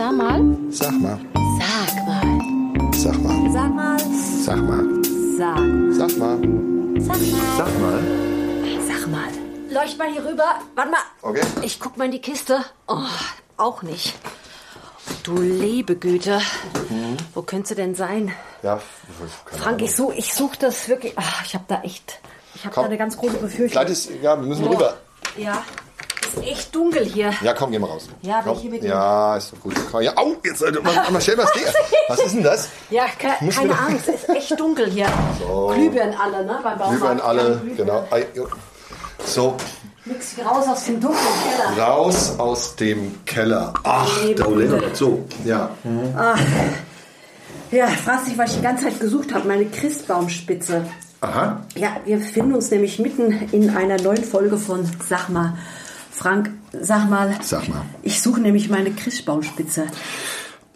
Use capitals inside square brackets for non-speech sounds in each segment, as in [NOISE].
Sag mal. Sag mal. Sag mal. Sag mal. Sag mal. Sag mal. Sag. Sag mal. Sag mal. Sag mal. Sag mal. Leucht mal hier rüber. Warte mal. Okay. Ich guck mal in die Kiste. Oh, auch nicht. Du liebe Güte. Wo könnte sie denn sein? Ja, keine Frank, Ahnung. ich suche ich such das wirklich. Ach, ich habe da echt. Ich habe da eine ganz große Befürchtung. Ist, ja, wir müssen Boah. rüber. Ja. Ist echt dunkel hier. Ja, komm, geh mal raus. Ja, komm. ich hier mit Ja, ist doch gut. Komm, Ja, au, jetzt, mal, mal schnell was dir. Was ist denn das? Ja, ke keine Angst, ist echt dunkel hier. Glühbirnen alle, ne? Beim Baumarkt. Glühbirnen alle, Ja, Glühbirnen. genau. So, Nix raus aus dem dunklen Keller. raus aus dem Keller. Ach, da Güte. So, ja. Ja, fragst dich, was ich die ganze Zeit gesucht habe. Meine Christbaumspitze. Aha. Ja, wir befinden uns nämlich mitten in einer neuen Folge von Sag mal. Frank, sag mal. Sag mal. Ich suche nämlich meine Christbaumspitze.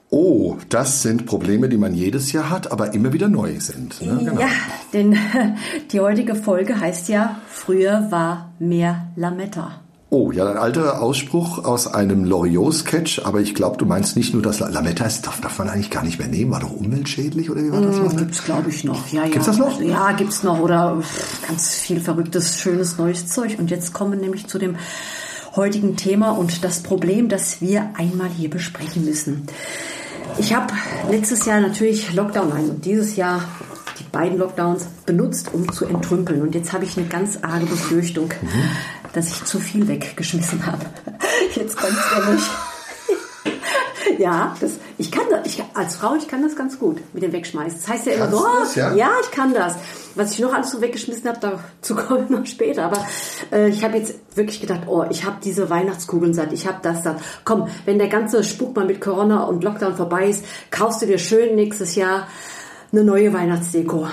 Oh, das sind Probleme, die man jedes Jahr hat, aber immer wieder neu sind. Ne? Genau. Ja, denn [LAUGHS] die heutige Folge heißt ja, früher war mehr Lametta. Oh, ja, ein alter Ausspruch aus einem Loriot-Sketch, aber ich glaube, du meinst nicht nur, dass La- Lametta ist, darf, darf man eigentlich gar nicht mehr nehmen, war doch umweltschädlich oder wie war das? noch? Gibt's, glaube ich, noch. Ja, ja. Gibt's das noch? Ja, gibt's noch. Oder ganz viel verrücktes, schönes, neues Zeug. Und jetzt kommen wir nämlich zu dem heutigen Thema und das Problem, das wir einmal hier besprechen müssen. Ich habe letztes Jahr natürlich Lockdown ein und dieses Jahr die beiden Lockdowns benutzt, um zu entrümpeln. Und jetzt habe ich eine ganz arge Befürchtung, dass ich zu viel weggeschmissen habe. [LAUGHS] Jetzt kommt's nämlich. [LAUGHS] Ja, das, ich kann das, ich, als Frau, ich kann das ganz gut mit dem Wegschmeißen. Das heißt ja immer Kannst so, du oh, das, ja? ja, ich kann das. Was ich noch alles so weggeschmissen habe, dazu [LAUGHS] komme ich noch später. Aber äh, ich habe jetzt wirklich gedacht, oh, ich habe diese Weihnachtskugeln satt, ich habe das satt. Komm, wenn der ganze Spuk mal mit Corona und Lockdown vorbei ist, kaufst du dir schön nächstes Jahr eine neue Weihnachtsdeko.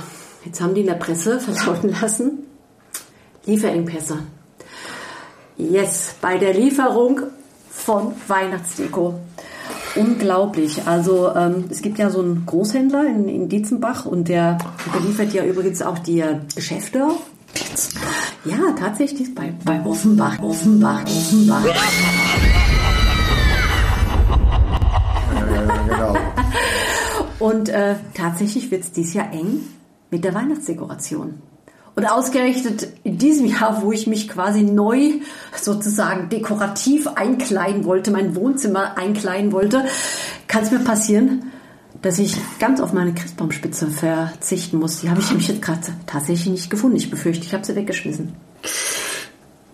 Jetzt haben die in der Presse [LAUGHS] verlauten lassen, Lieferengpässe. Yes, bei der Lieferung von Weihnachtsdeko. Unglaublich. Also ähm, es gibt ja so einen Großhändler in, in Dietzenbach und der beliefert ja übrigens auch die Geschäfte. Ja, tatsächlich bei, bei Offenbach, Offenbach, Offenbach. Ja, genau. Und äh, tatsächlich wird es dieses Jahr eng mit der Weihnachtsdekoration. Und ausgerechnet in diesem Jahr, wo ich mich quasi neu sozusagen dekorativ einkleiden wollte, mein Wohnzimmer einkleiden wollte, kann es mir passieren, dass ich ganz auf meine Christbaumspitze verzichten muss. Die habe ich nämlich jetzt gerade tatsächlich nicht gefunden. Ich befürchte, ich habe sie weggeschmissen.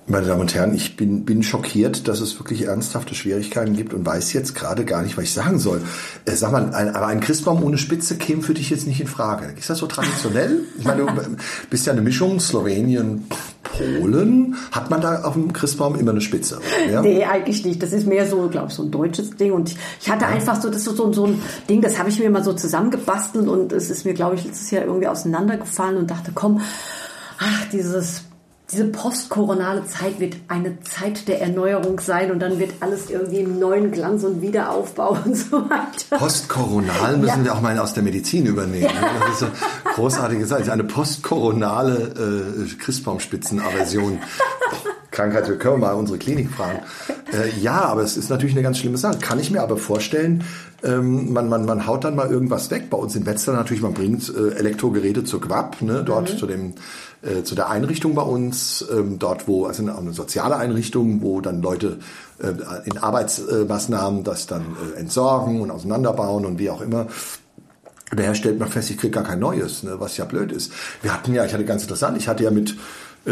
Meine Damen und Herren, ich bin, bin schockiert, dass es wirklich ernsthafte Schwierigkeiten gibt und weiß jetzt gerade gar nicht, was ich sagen soll. Äh, sag mal, ein, aber ein Christbaum ohne Spitze käme für dich jetzt nicht in Frage. Ist das so traditionell? Ich meine, du [LAUGHS] bist ja eine Mischung Slowenien, Polen. Hat man da auf dem Christbaum immer eine Spitze? Ja? Nee, eigentlich nicht. Das ist mehr so, glaube ich, so ein deutsches Ding. Und ich, hatte einfach so, das ist so, so ein Ding, das habe ich mir mal so zusammengebastelt und es ist mir, glaube ich, letztes Jahr irgendwie auseinandergefallen und dachte, komm, ach, dieses, diese postkoronale Zeit wird eine Zeit der Erneuerung sein und dann wird alles irgendwie im neuen Glanz und Wiederaufbau und so weiter. Postkoronal müssen wir auch mal aus der Medizin übernehmen. Das ist so großartige Sache. Eine postkoronale äh, Christbaumspitzenaversion. [LAUGHS] Krankheit, wir können mal unsere Klinik fragen. Äh, ja, aber es ist natürlich eine ganz schlimme Sache. Kann ich mir aber vorstellen, ähm, man, man, man haut dann mal irgendwas weg. Bei uns in Wetzlar natürlich, man bringt äh, Elektrogeräte zur Quab, ne, dort zu dem äh, zu der Einrichtung bei uns, ähm, dort wo, also eine, soziale Einrichtung, wo dann Leute äh, in Arbeitsmaßnahmen das dann äh, entsorgen und auseinanderbauen und wie auch immer. Daher stellt man fest, ich kriege gar kein neues, ne, was ja blöd ist. Wir hatten ja, ich hatte ganz interessant, ich hatte ja mit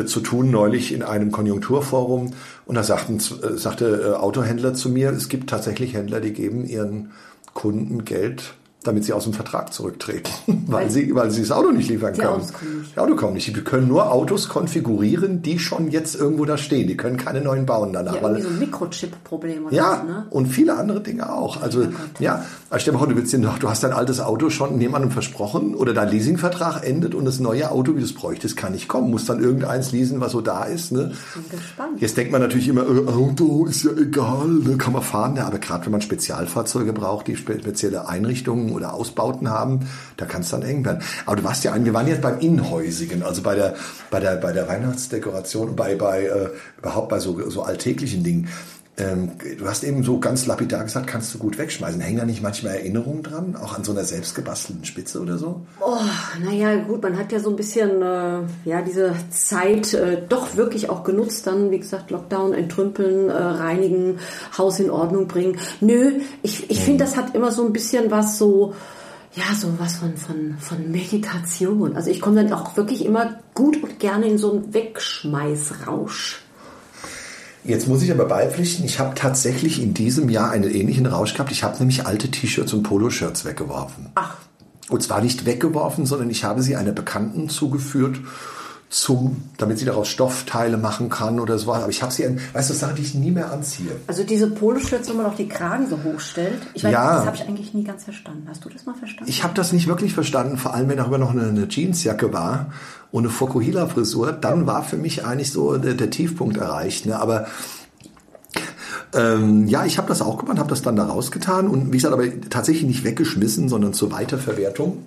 zu tun neulich in einem Konjunkturforum. Und da sagten, äh, sagte äh, Autohändler zu mir, es gibt tatsächlich Händler, die geben ihren Kunden Geld, damit sie aus dem Vertrag zurücktreten, [LAUGHS] weil sie, weil sie das Auto nicht liefern Die können. Autos kommen nicht. Die Autos kommen nicht. Die können nur Autos konfigurieren, die schon jetzt irgendwo da stehen. Die können keine neuen bauen danach. Ja, weil, so ein Mikrochip-Problem oder ja, was, ne? und viele andere Dinge auch. Also, ja, also stell dir vor, du, willst den, du hast dein altes Auto schon jemandem versprochen oder dein Leasingvertrag endet und das neue Auto, wie du es bräuchtest, kann nicht kommen. Muss dann irgendeins leasen, was so da ist. Ne? Bin gespannt. Jetzt denkt man natürlich immer, äh, Auto ist ja egal, ne, kann man fahren. Ja, aber gerade wenn man Spezialfahrzeuge braucht, die spe spezielle Einrichtungen oder Ausbauten haben, da kann es dann eng werden. Aber du warst ja ein, wir waren jetzt beim Innenhäusigen, also bei der, bei der, bei der Weihnachtsdekoration, bei, bei äh, überhaupt bei so, so alltäglichen Dingen. Ähm, du hast eben so ganz lapidar gesagt, kannst du gut wegschmeißen. Hängen da nicht manchmal Erinnerungen dran? Auch an so einer selbstgebastelten Spitze oder so? Oh, naja, gut, man hat ja so ein bisschen äh, ja, diese Zeit äh, doch wirklich auch genutzt, dann, wie gesagt, Lockdown, entrümpeln, äh, reinigen, Haus in Ordnung bringen. Nö, ich, ich finde, das hat immer so ein bisschen was so, ja, so was von, von, von Meditation. Also ich komme dann auch wirklich immer gut und gerne in so einen Wegschmeißrausch. Jetzt muss ich aber beipflichten, ich habe tatsächlich in diesem Jahr einen ähnlichen Rausch gehabt. Ich habe nämlich alte T-Shirts und Poloshirts weggeworfen. Ach. Und zwar nicht weggeworfen, sondern ich habe sie einer Bekannten zugeführt, zum, damit sie daraus Stoffteile machen kann oder so. Aber ich habe sie, weißt du, Sache, die ich nie mehr anziehe. Also diese Poloshirts, wo man auch die Kragen so hochstellt. Ich weiß, Ja. das habe ich eigentlich nie ganz verstanden. Hast du das mal verstanden? Ich habe das nicht wirklich verstanden, vor allem wenn darüber noch eine, eine Jeansjacke war und eine Fokuhila-Frisur, dann war für mich eigentlich so der, der Tiefpunkt erreicht. Ne? Aber ähm, ja, ich habe das auch gemacht, habe das dann da rausgetan und wie gesagt, aber tatsächlich nicht weggeschmissen, sondern zur Weiterverwertung.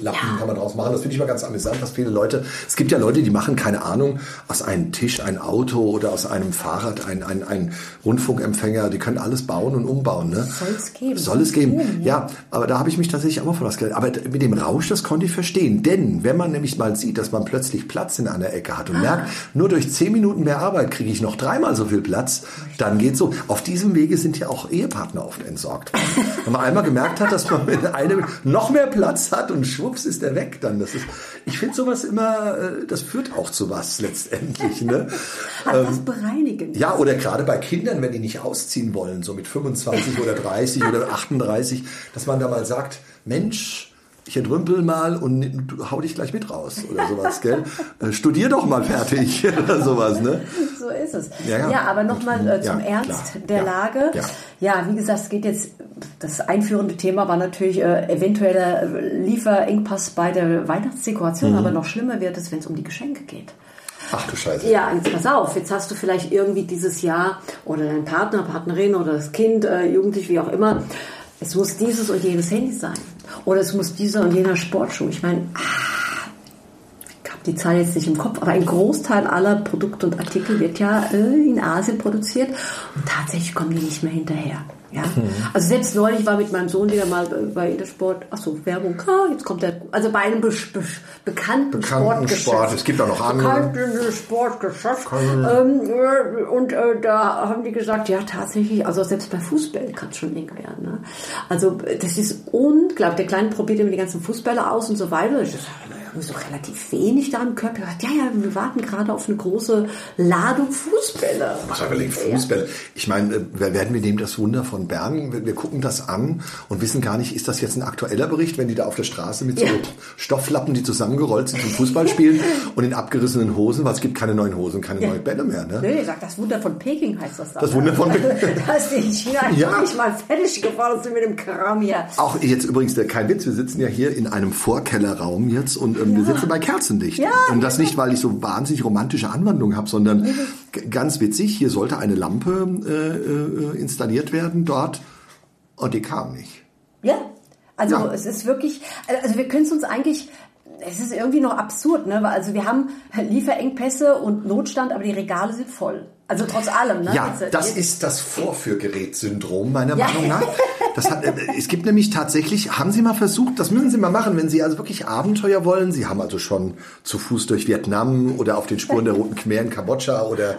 Lappen Ja. kann man draus machen. Das finde ich mal ganz amüsant, dass viele Leute, es gibt ja Leute, die machen, keine Ahnung, aus einem Tisch ein Auto oder aus einem Fahrrad ein, ein, ein Rundfunkempfänger, die können alles bauen und umbauen. Ne? Soll es geben. Soll es geben. Ja, aber da habe ich mich tatsächlich auch mal von was gelernt. Aber mit dem Rausch, das konnte ich verstehen. Denn wenn man nämlich mal sieht, dass man plötzlich Platz in einer Ecke hat und merkt, nur durch zehn Minuten mehr Arbeit kriege ich noch dreimal so viel Platz, dann geht so. Auf diesem Wege sind ja auch Ehepartner oft entsorgt worden. [LAUGHS] Wenn man einmal gemerkt hat, dass man mit einem noch mehr Platz hat und schwupps ist er weg dann. Das ist, ich finde sowas immer, äh, das führt auch zu was letztendlich. Ne? [LAUGHS] Hat was bereinigen. Ja, oder gerade bei Kindern, wenn die nicht ausziehen wollen, so mit 25 oder 30 oder 38, dass man da mal sagt, Mensch, ich entrümpel mal und hau dich gleich mit raus oder sowas, gell? Äh, Studier doch mal fertig [LAUGHS] oder sowas, ne? So ist es. Ja, Ja, ja. aber nochmal äh, zum Ja, Ernst klar. der Lage. ja. Ja. wie gesagt, es geht jetzt, das einführende Thema war natürlich äh, eventueller Lieferengpass bei der Weihnachtsdekoration, Mhm. aber noch schlimmer wird es, wenn es um die Geschenke geht. Ach du Scheiße. Ja, jetzt pass auf, jetzt hast du vielleicht irgendwie dieses Jahr oder dein Partner, Partnerin oder das Kind, äh, Jugendlich, wie auch immer, es muss dieses und jenes Handy sein. Oder es muss dieser und jener Sportschuh. Ich meine, ah, ich habe die Zahl jetzt nicht im Kopf, aber ein Großteil aller Produkte und Artikel wird ja äh, in Asien produziert und tatsächlich kommen die nicht mehr hinterher. Ja? Also selbst neulich war mit meinem Sohn wieder mal bei Intersport, ach so, Werbung, ah, jetzt kommt der, also bei einem be be bekannten, Bekannten Sportgeschäft. Sport, es gibt auch noch andere. Bekannten Sportgeschäft. Ähm, äh, und äh, da haben die gesagt, ja tatsächlich, also selbst bei Fußbällen kann es schon eng werden. Ne? Also das ist unglaublich. Der Kleine probiert immer die ganzen Fußbälle aus und so weiter. Ich sage, ist doch relativ wenig da im Körper. Er Ja, ja, wir warten gerade auf eine große Ladung Fußbälle. Was haben wir überlegt, Fußball. Ich meine, äh, wer- werden wir nehmen das Wunder von Bern, wir, gucken das an und wissen gar nicht, ist das jetzt ein aktueller Bericht, wenn die da auf der Straße mit so Ja. Stofflappen, die zusammengerollt sind zum Fußball spielen [LAUGHS] und in abgerissenen Hosen, weil es gibt keine neuen Hosen, keine neuen Bälle mehr. Ne? Nee, er sagt, das Wunder von Peking heißt das da. Das Wunder von Peking. [LAUGHS] Da ist die China Ja. nicht mal fertig geworden sind mit dem Kram hier. Auch jetzt übrigens, kein Witz, wir sitzen ja hier in einem Vorkellerraum jetzt und ähm, wir sitzen bei Kerzenlicht. Ja. Und das nicht, weil ich so wahnsinnig romantische Anwandlungen habe, sondern ganz witzig, hier sollte eine Lampe äh, äh, installiert werden dort und die kam nicht. Ja, also Ja. es ist wirklich, also wir können es uns eigentlich, es ist irgendwie noch absurd, ne? Also wir haben Lieferengpässe und Notstand, aber die Regale sind voll. Also trotz allem, ne? Ja, Jetzt- das ist das Vorführgerät-Syndrom meiner Ja. Meinung nach. Hat, äh, es gibt nämlich tatsächlich, haben Sie mal versucht, das müssen Sie mal machen, wenn Sie also wirklich Abenteuer wollen. Sie haben also schon zu Fuß durch Vietnam oder auf den Spuren der [LAUGHS] Roten Khmer in Kambodscha oder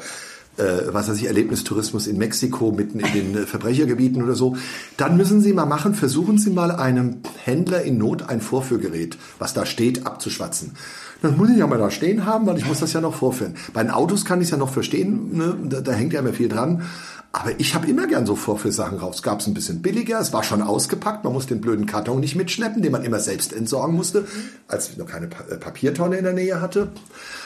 äh, was weiß ich, Erlebnistourismus in Mexiko, mitten in den äh, Verbrechergebieten oder so. Dann müssen Sie mal machen, versuchen Sie mal einem Händler in Not ein Vorführgerät, was da steht, abzuschwatzen. Das muss ich ja mal da stehen haben, weil ich muss das ja noch vorführen. Bei den Autos kann ich es ja noch verstehen, ne? da, da hängt ja immer viel dran. Aber ich habe immer gern so Vorführsachen raus. Gab es ein bisschen billiger, es war schon ausgepackt, man muss den blöden Karton nicht mitschleppen, den man immer selbst entsorgen musste, als ich noch keine Pa- äh, Papiertonne in der Nähe hatte.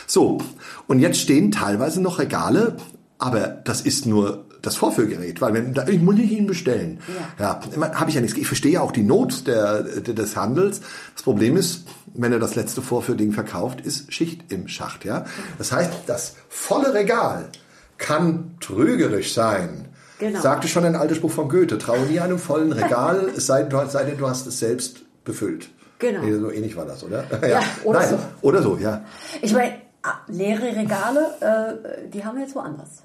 So, und jetzt stehen teilweise noch Regale, aber das ist nur das Vorführgerät, weil wenn, da, ich muss ich ihn bestellen. Ja, ja habe ich ja nichts. Ich verstehe ja auch die Not der, des Handels. Das Problem ist, wenn er das letzte Vorführding verkauft, ist Schicht im Schacht. Ja, das heißt, das volle Regal kann trügerisch sein. Genau. Sagte schon ein alter Spruch von Goethe: Traue nie einem vollen Regal, es sei, denn, sei denn du hast es selbst befüllt. Genau. Nee, so ähnlich war das, oder? Ja, oder [LAUGHS] Nein, so. Oder so, ja. Ich meine, ah, leere Regale, äh, die haben wir jetzt woanders.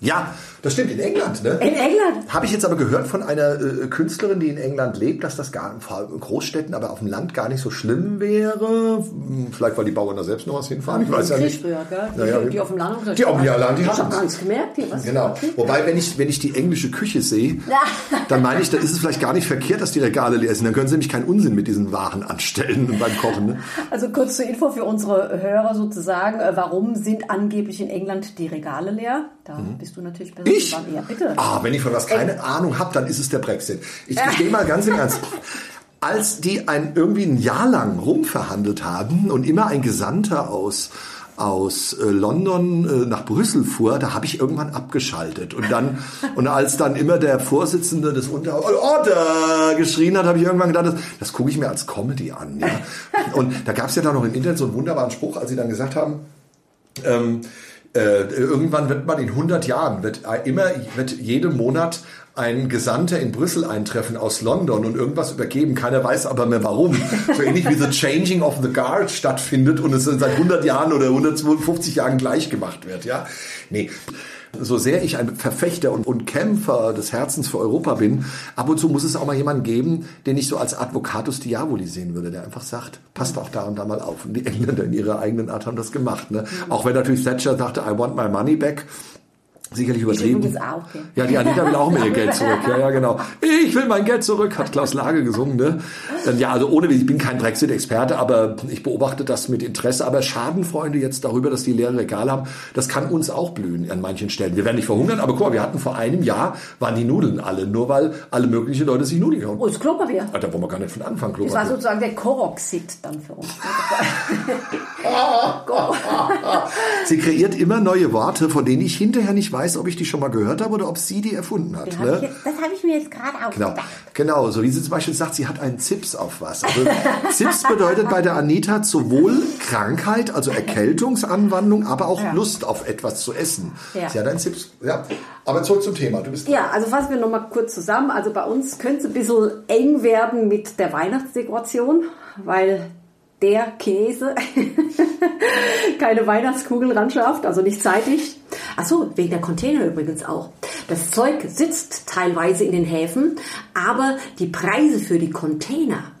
Ja, das stimmt, in England. Ne? In England. Habe ich jetzt aber gehört von einer äh, Künstlerin, die in England lebt, dass das gar in Großstädten, aber auf dem Land gar nicht so schlimm wäre. Hm, vielleicht, weil die Bauern da selbst noch was hinfahren. Ich weiß ja nicht. Früher, gell? Die, Naja, die auf dem Land Die auf dem Land, die Ich haben- habe gar nichts gemerkt. Die, was? Genau. Okay. Wobei, wenn ich, wenn ich die englische Küche sehe, [LAUGHS] dann meine ich, da ist es vielleicht gar nicht verkehrt, dass die Regale leer sind. Dann können sie nämlich keinen Unsinn mit diesen Waren anstellen [LAUGHS] beim Kochen. Ne? Also kurz zur Info für unsere Hörer sozusagen. Äh, Warum sind angeblich in England die Regale leer? Da bist du natürlich besser Mhm. Ich? dran. Ja, bitte. Ah, wenn ich von was keine Ahnung habe, dann ist es der Brexit. Ich [LAUGHS] gestehe mal ganz im Ernst. Als die ein, irgendwie ein Jahr lang rumverhandelt haben und immer ein Gesandter aus aus äh, London äh, nach Brüssel fuhr, da habe ich irgendwann abgeschaltet. Und dann, und als dann immer der Vorsitzende des Unterhauses Order geschrien hat, habe ich irgendwann gedacht, das, das gucke ich mir als Comedy an. Ja? [LAUGHS] Und da gab es ja dann noch im Internet so einen wunderbaren Spruch, als sie dann gesagt haben, ähm, äh, irgendwann wird man in 100 Jahren, wird äh, immer, wird jeden Monat ein Gesandter in Brüssel eintreffen aus London und irgendwas übergeben. Keiner weiß aber mehr warum. [LAUGHS] So ähnlich wie The Changing of the Guard stattfindet und es seit 100 Jahren oder 150 Jahren gleich gemacht wird. Ja, nee. So sehr ich ein Verfechter und, und Kämpfer des Herzens für Europa bin, ab und zu muss es auch mal jemanden geben, den ich so als Advocatus Diaboli sehen würde, der einfach sagt, passt auch da und da mal auf. Und die Engländer in ihrer eigenen Art haben das gemacht. Ne? Auch wenn natürlich Thatcher sagte, I want my money back. Sicherlich übertrieben. übrigens auch, okay. Ja, die Anita will auch mehr ihr Geld zurück. Ja, ja, genau. Ich will mein Geld zurück, hat Klaus Lage gesungen. Ne? Dann, Ja, also ohne, ich bin kein Brexit-Experte, aber ich beobachte das mit Interesse. Aber Schadenfreunde jetzt darüber, dass die leere Regale haben, das kann uns auch blühen an manchen Stellen. Wir werden nicht verhungern, aber guck mal, wir hatten vor einem Jahr, waren die Nudeln alle, nur weil alle möglichen Leute sich Nudeln kaufen. Und das Klopapier. Da wollen wir gar nicht von Anfang Das war Klopapier. sozusagen der Koroxid dann für uns. Sie kreiert immer neue Worte, von denen ich hinterher nicht weiß, ob ich die schon mal gehört habe oder ob sie die erfunden hat. Hab Ne? ich jetzt- Das habe ich mir jetzt gerade Genau, ausgedacht. genau, so wie sie zum Beispiel sagt, sie hat einen Zips auf was. Also, Zips bedeutet bei der Anita sowohl Krankheit, also Erkältungsanwandlung, aber auch Ja. Lust auf etwas zu essen. Ja. Sie hat einen Zips. Ja, aber zurück zum Thema. Du bist Ja, also fassen wir nochmal kurz zusammen. Also bei uns könnte es ein bisschen eng werden mit der Weihnachtsdekoration, weil der Chinese [LAUGHS] keine Weihnachtskugeln ran schafft, also nicht zeitig. Achso, wegen der Container übrigens auch. Das Zeug sitzt teilweise in den Häfen, aber die Preise für die Container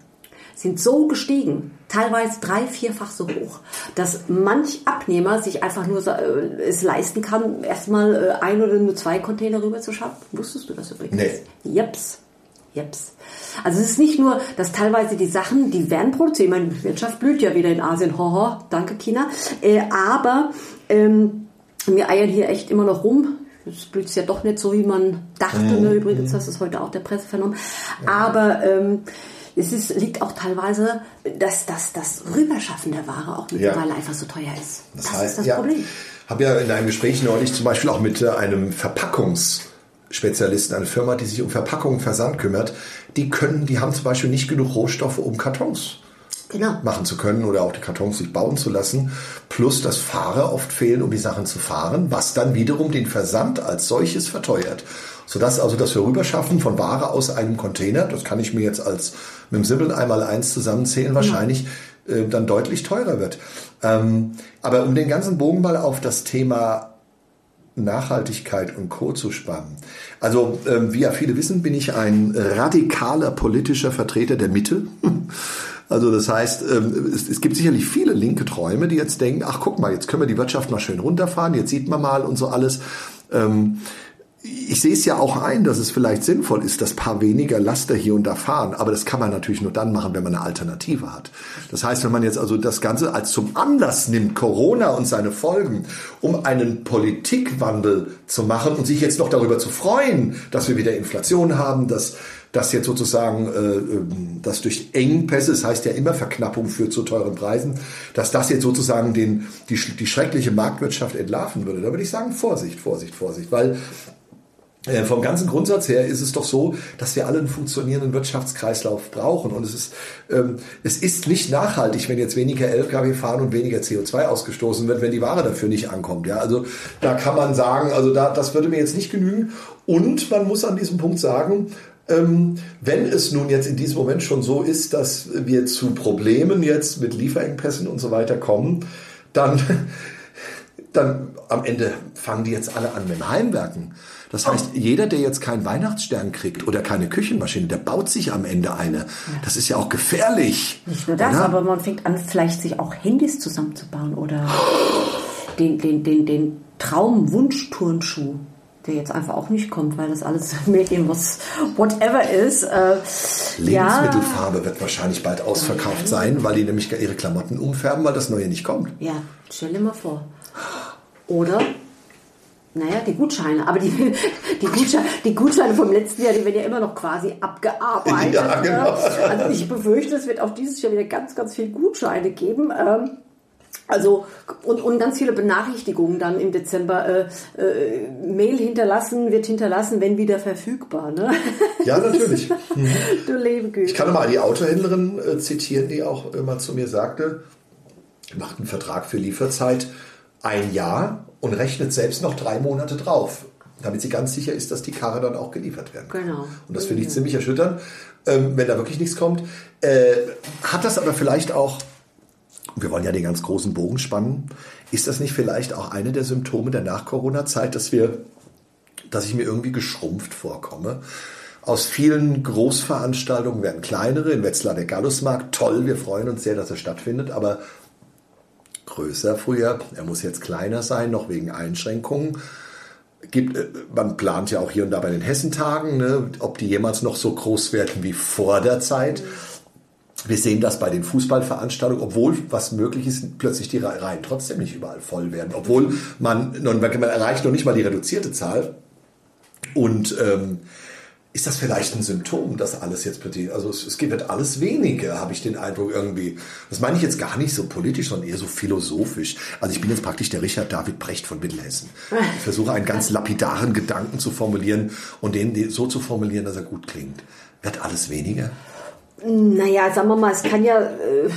sind so gestiegen, teilweise drei, vierfach so hoch, dass manch Abnehmer sich einfach nur äh, es leisten kann, erstmal äh, ein oder nur zwei Container rüber zu schaffen. Wusstest du das übrigens? Nee. Jeps. Jeps. Also es ist nicht nur, dass teilweise die Sachen, die werden produziert, ich meine, die Wirtschaft blüht ja wieder in Asien, hoho, danke China, äh, aber ähm, wir eiern hier echt immer noch rum. Es blüht ja doch nicht so, wie man dachte. Ne? Übrigens, das ist heute auch der Presse vernommen. Aber ähm, es ist, liegt auch teilweise, dass, dass das Rüberschaffen der Ware auch mittlerweile einfach so teuer ist. Das, ist das ja, Problem. habe ja in einem Gespräch neulich zum Beispiel auch mit äh, einem Verpackungsspezialisten, eine Firma, die sich um Verpackung und Versand kümmert, die können, die haben zum Beispiel nicht genug Rohstoffe, um Kartons Genau. machen zu können oder auch die Kartons sich bauen zu lassen. Plus, dass Fahrer oft fehlen, um die Sachen zu fahren, was dann wiederum den Versand als solches verteuert. Sodass also das Vorüberschaffen von Ware aus einem Container, das kann ich mir jetzt als mit dem Sibbeln einmal eins zusammenzählen, wahrscheinlich äh, dann deutlich teurer wird. Ähm, aber um den ganzen Bogen mal auf das Thema Nachhaltigkeit und Co. zu spannen. Also, ähm, wie ja viele wissen, bin ich ein radikaler politischer Vertreter der Mitte. [LAUGHS] Also das heißt, ähm, es, es gibt sicherlich viele linke Träume, die jetzt denken, ach guck mal, jetzt können wir die Wirtschaft mal schön runterfahren, jetzt sieht man mal und so alles. Ich sehe es ja auch ein, dass es vielleicht sinnvoll ist, dass paar weniger Laster hier und da fahren. Aber das kann man natürlich nur dann machen, wenn man eine Alternative hat. Das heißt, wenn man jetzt also das Ganze als zum Anlass nimmt, Corona und seine Folgen, um einen Politikwandel zu machen und sich jetzt noch darüber zu freuen, dass wir wieder Inflation haben, dass das jetzt sozusagen, äh, das durch Engpässe, das heißt ja immer Verknappung führt zu teuren Preisen, dass das jetzt sozusagen den, die, die schreckliche Marktwirtschaft entlarven würde. Da würde ich sagen, Vorsicht, Vorsicht, Vorsicht, weil äh, vom ganzen Grundsatz her ist es doch so, dass wir alle einen funktionierenden Wirtschaftskreislauf brauchen. Und es ist, ähm, es ist nicht nachhaltig, wenn jetzt weniger Lkw fahren und weniger CO2 ausgestoßen wird, wenn die Ware dafür nicht ankommt. Ja, also da kann man sagen, also da, das würde mir jetzt nicht genügen. Und man muss an diesem Punkt sagen, ähm, wenn es nun jetzt in diesem Moment schon so ist, dass wir zu Problemen jetzt mit Lieferengpässen und so weiter kommen, dann, [LAUGHS] dann am Ende fangen die jetzt alle an mit dem Heimwerken. Das heißt, jeder, der jetzt keinen Weihnachtsstern kriegt oder keine Küchenmaschine, der baut sich am Ende eine. Das ist ja auch gefährlich. Nicht nur das, oder? aber man fängt an, vielleicht sich auch Handys zusammenzubauen oder [GASPS] den, den, den, den Traum-Wunsch-Turnschuh, der jetzt einfach auch nicht kommt, weil das alles [LAUGHS] Medien, was whatever ist. Äh, Lebensmittelfarbe wird wahrscheinlich bald ausverkauft sein, weil die nämlich ihre Klamotten umfärben, weil das Neue nicht kommt. Ja, stell dir mal vor. Oder naja, die Gutscheine, aber die, [LAUGHS] die, Gutscheine, die Gutscheine vom letzten Jahr, die werden ja immer noch quasi abgearbeitet. [LAUGHS] Ja, ne? genau. Also ich befürchte, es wird auch dieses Jahr wieder ganz, ganz viele Gutscheine geben. Ähm, also und, und ganz viele Benachrichtigungen dann im Dezember. Äh, äh, Mail hinterlassen wird hinterlassen, wenn wieder verfügbar. Ne? [LAUGHS] Ja, natürlich. [LAUGHS] Du Lebegüte. Ich kann mal die Autohändlerin äh, zitieren, die auch immer zu mir sagte, macht einen Vertrag für Lieferzeit ein Jahr und rechnet selbst noch drei Monate drauf, damit sie ganz sicher ist, dass die Karre dann auch geliefert werden kann. Genau. Und das finde ich ziemlich erschütternd, ähm, wenn da wirklich nichts kommt. Äh, hat das aber vielleicht auch, wir wollen ja den ganz großen Bogen spannen, ist das nicht vielleicht auch eine der Symptome der Nach-Corona-Zeit, dass wir, dass ich mir irgendwie geschrumpft vorkomme? Aus vielen Großveranstaltungen werden kleinere, in Wetzlar der Gallusmarkt, toll, wir freuen uns sehr, dass er stattfindet, aber größer früher, er muss jetzt kleiner sein, noch wegen Einschränkungen. Gibt, äh, man plant ja auch hier und da bei den Hessentagen, ne, ob die jemals noch so groß werden wie vor der Zeit. Wir sehen das bei den Fußballveranstaltungen, obwohl was möglich ist, plötzlich die Reihen trotzdem nicht überall voll werden. Obwohl man, man erreicht noch nicht mal die reduzierte Zahl. Und ähm, ist das vielleicht ein Symptom, dass alles jetzt plötzlich, also es, es wird alles weniger, habe ich den Eindruck irgendwie. Das meine ich jetzt gar nicht so politisch, sondern eher so philosophisch. Also ich bin jetzt praktisch der Richard David Brecht von Mittelhessen. Ich versuche einen ganz lapidaren Gedanken zu formulieren und den so zu formulieren, dass er gut klingt. Wird alles weniger? Naja, sagen wir mal, es kann ja... Äh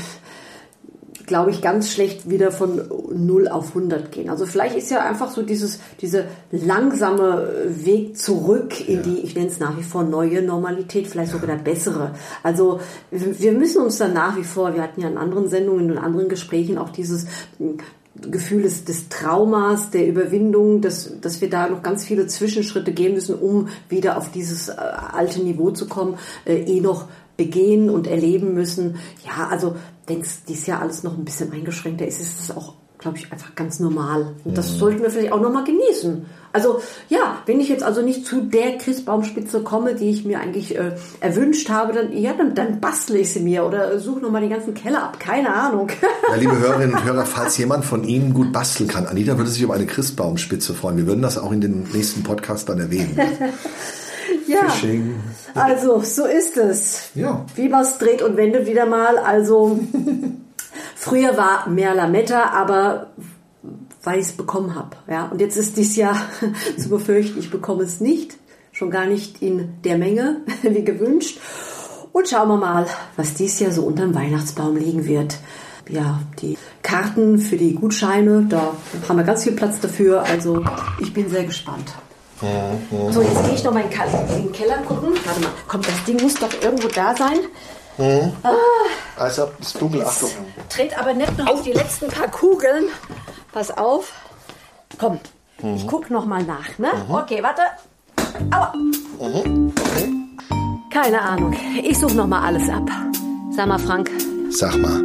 glaube ich, ganz schlecht wieder von 0 auf 100 gehen. Also vielleicht ist ja einfach so dieses, diese langsame Weg zurück in ja. die, ich nenne es nach wie vor neue Normalität, vielleicht ja. sogar der bessere. Also wir müssen uns dann nach wie vor, wir hatten ja in anderen Sendungen, in anderen Gesprächen auch dieses Gefühl des, des Traumas, der Überwindung, dass, dass wir da noch ganz viele Zwischenschritte gehen müssen, um wieder auf dieses äh, alte Niveau zu kommen, äh, eh noch begehen und erleben müssen. Ja, also wenn es dieses Jahr alles noch ein bisschen eingeschränkter ist, ist es auch, glaube ich, einfach ganz normal. Und das mhm. sollten wir vielleicht auch nochmal genießen. Also ja, wenn ich jetzt also nicht zu der Christbaumspitze komme, die ich mir eigentlich äh, erwünscht habe, dann, ja, dann, dann bastle ich sie mir oder suche nochmal den ganzen Keller ab. Keine Ahnung. [LAUGHS] Ja, liebe Hörerinnen und Hörer, falls jemand von Ihnen gut basteln kann, Anita würde sich über eine Christbaumspitze freuen. Wir würden das auch in den nächsten Podcast dann erwähnen. [LAUGHS] ja. Fishing. Also, so ist es. Ja. Wie man es dreht und wendet wieder mal. Also, [LAUGHS] früher war mehr Lametta, aber weil ich es bekommen habe. Ja? Und jetzt ist dies Jahr [LAUGHS] zu befürchten, ich bekomme es nicht. Schon gar nicht in der Menge, [LAUGHS] wie gewünscht. Und schauen wir mal, was dies Jahr so unterm Weihnachtsbaum liegen wird. Ja, die Karten für die Gutscheine, da haben wir ganz viel Platz dafür. Also ich bin sehr gespannt. Mhm. So, jetzt gehe ich noch mal in den Keller gucken. Warte mal, kommt, das Ding muss doch irgendwo da sein. Mhm. Ah, also ist dunkel, Achtung. Dreht aber nicht noch auf die letzten paar Kugeln. Pass auf. Komm, mhm. ich gucke noch mal nach. Ne? Mhm. Okay, warte. Aua. Mhm. Okay. Keine Ahnung. Ich suche noch mal alles ab. Sag mal, Frank. Sag mal.